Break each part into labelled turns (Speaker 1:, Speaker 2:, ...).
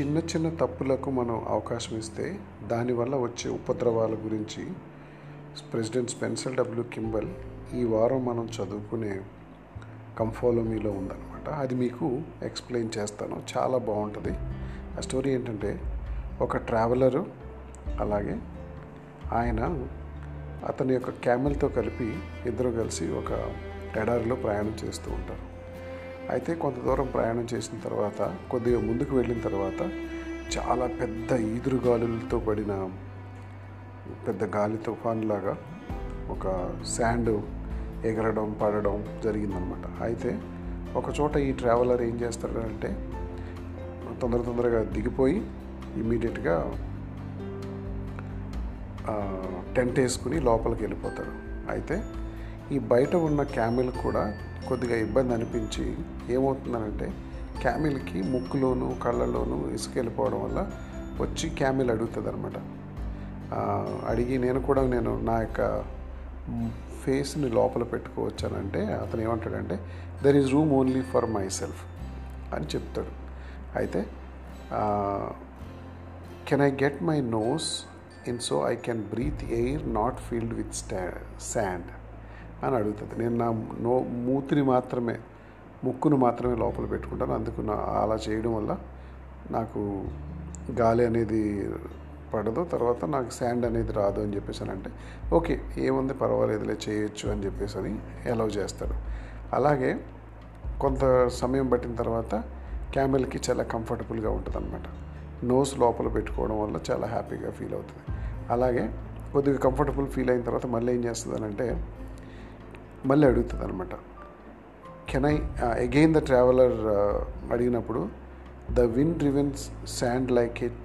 Speaker 1: చిన్న చిన్న తప్పులకు మనం అవకాశం ఇస్తే దానివల్ల వచ్చే ఉపద్రవాల గురించి ప్రెసిడెంట్ స్పెన్సర్ డబ్ల్యూ కింబల్ ఈ వారం మనం చదువుకునే కంఫాలోమీలో ఉందన్నమాట. అది మీకు ఎక్స్ప్లెయిన్ చేస్తాను. చాలా బాగుంటుంది. ఆ స్టోరీ ఏంటంటే ఒక ట్రావెలరు అలాగే ఆయన అతని యొక్క క్యామెల్తో కలిపి ఇద్దరు కలిసి ఒక ఎడారిలో ప్రయాణం చేస్తూ ఉంటారు. అయితే కొంత దూరం ప్రయాణం చేసిన తర్వాత కొద్దిగా ముందుకు వెళ్ళిన తర్వాత చాలా పెద్ద ఈదురుగాలులతో పడిన పెద్ద గాలి తుఫాన్లాగా ఒక శాండ్ ఎగరడం పడడం జరిగిందనమాట. అయితే ఒక చోట ఈ ట్రావెలర్ ఏం చేస్తాడంటే తొందర తొందరగా దిగిపోయి ఇమీడియట్గా టెంట్ వేసుకుని లోపలికి వెళ్ళిపోతాడు. అయితే ఈ బయట ఉన్న క్యామిల్ కూడా కొద్దిగా ఇబ్బంది అనిపించి ఏమవుతుందనంటే క్యామిల్కి ముక్కులోను కళ్ళలోను ఇసుక వెళ్ళిపోవడం వల్ల వచ్చి క్యామిల్ అడుగుతుంది అనమాట అడిగి నేను కూడా నేను నా యొక్క ఫేస్ని లోపల పెట్టుకోవచ్చానంటే అతను ఏమంటాడంటే there is room only for myself అని చెప్తాడు. అయితే can I get my nose in so I can breathe air not filled with స్టా శాండ్ అని అడుగుతుంది. నేను నా నో మూతిని మాత్రమే ముక్కును మాత్రమే లోపల పెట్టుకుంటాను. అందుకు నా అలా చేయడం వల్ల నాకు గాలి అనేది పడదు. తర్వాత నాకు శాండ్ అనేది రాదు అని చెప్పేసి అని అంటే ఓకే ఏముంది పర్వాలేదులే చేయొచ్చు అని చెప్పేసి అని అలౌ చేస్తాడు. అలాగే కొంత సమయం పట్టిన తర్వాత క్యామెల్కి చాలా కంఫర్టబుల్గా ఉంటుంది అనమాట నోస్ లోపల పెట్టుకోవడం వల్ల చాలా హ్యాపీగా ఫీల్ అవుతుంది. అలాగే కొద్దిగా కంఫర్టబుల్ ఫీల్ అయిన తర్వాత మళ్ళీ ఏం చేస్తుంది అంటే మళ్ళీ అడుగుతుంది అనమాట can I again the traveller అడిగినప్పుడు the wind riven sand like it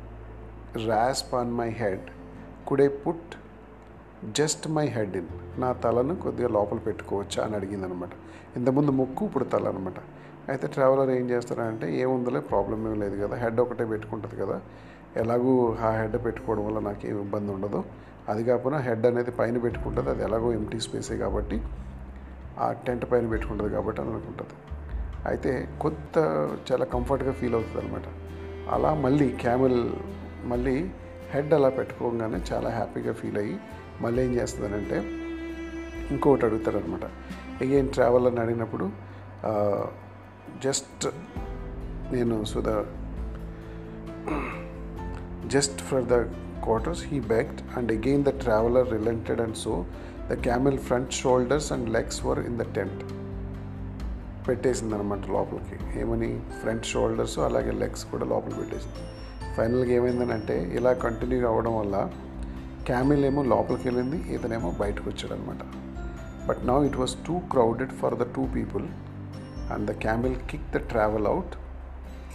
Speaker 1: rasp on my head could I put just my head in నా తలను కొద్దిగా లోపల పెట్టుకోవచ్చా? అని అడిగింది అనమాట ఇంతకుముందు ముక్కు ఇప్పుడు తల అనమాట అయితే ట్రావెలర్ ఏం చేస్తారంటే ఏముందలే ప్రాబ్లం ఏం లేదు కదా హెడ్ ఒకటే పెట్టుకుంటుంది కదా. ఎలాగూ ఆ హెడ్ పెట్టుకోవడం వల్ల నాకు ఏం ఇబ్బంది ఉండదు. అది కాకుండా హెడ్ అనేది పైన పెట్టుకుంటుంది అది ఎలాగో ఎంటీ స్పేసే కాబట్టి ఆ టెంట్ పైన పెట్టుకుంటుంది కాబట్టి అని అనుకుంటుంది. అయితే కొత్త చాలా కంఫర్ట్గా ఫీల్ అవుతుంది అనమాట అలా మళ్ళీ క్యామెల్ మళ్ళీ హెడ్ అలా పెట్టుకోగానే చాలా హ్యాపీగా ఫీల్ అయ్యి మళ్ళీ ఏం చేస్తుందనంటే ఇంకొకటి అడుగుతాడనమాట ఏం ట్రావెల్ అని అడిగినప్పుడు జస్ట్ నేను Sudha just for the quarters he begged and again the traveler relented and so the camel front shoulders and legs were in the tent. పెట్టేసింది అనమాట లోపలికి. ఏమని? ఫ్రంట్ షోల్డర్స్ అలాగే లెగ్స్ కూడా లోపల పెట్టేసింది. ఫైనల్గా ఏమైందనంటే ఇలా కంటిన్యూ అవ్వడం వల్ల క్యామిల్ ఏమో లోపలికి వెళ్ళింది ఇతనేమో బయటకు వచ్చాడు అనమాట but now it was too crowded for the two people and the camel kick the travel out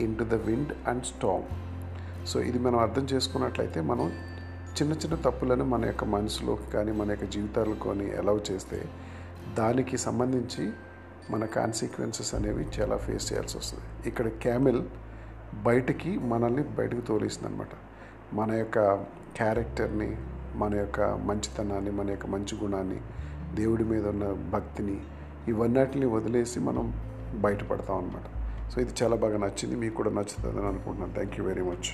Speaker 1: into the wind and storm so ఇది మనం అర్థం చేసుకున్నట్లయితే మనం చిన్న చిన్న తప్పులను మన యొక్క మనసులోకి కానీ మన యొక్క జీవితాలకు కానీ అలౌ చేస్తే దానికి సంబంధించి మన కాన్సిక్వెన్సెస్ అనేవి చాలా ఫేస్ చేయాల్సి వస్తుంది. ఇక్కడ క్యామిల్ బయటికి మనల్ని బయటకు తోలిస్తుంది అనమాట మన యొక్క క్యారెక్టర్ని మన యొక్క మంచితనాన్ని మన యొక్క మంచి గుణాన్ని దేవుడి మీద ఉన్న భక్తిని ఇవన్నిటిని వదిలేసి మనం బయటపడతాం అనమాట సో ఇది చాలా బాగా నచ్చింది మీకు కూడా నచ్చుతుందని అనుకుంటున్నాను. Thank you very much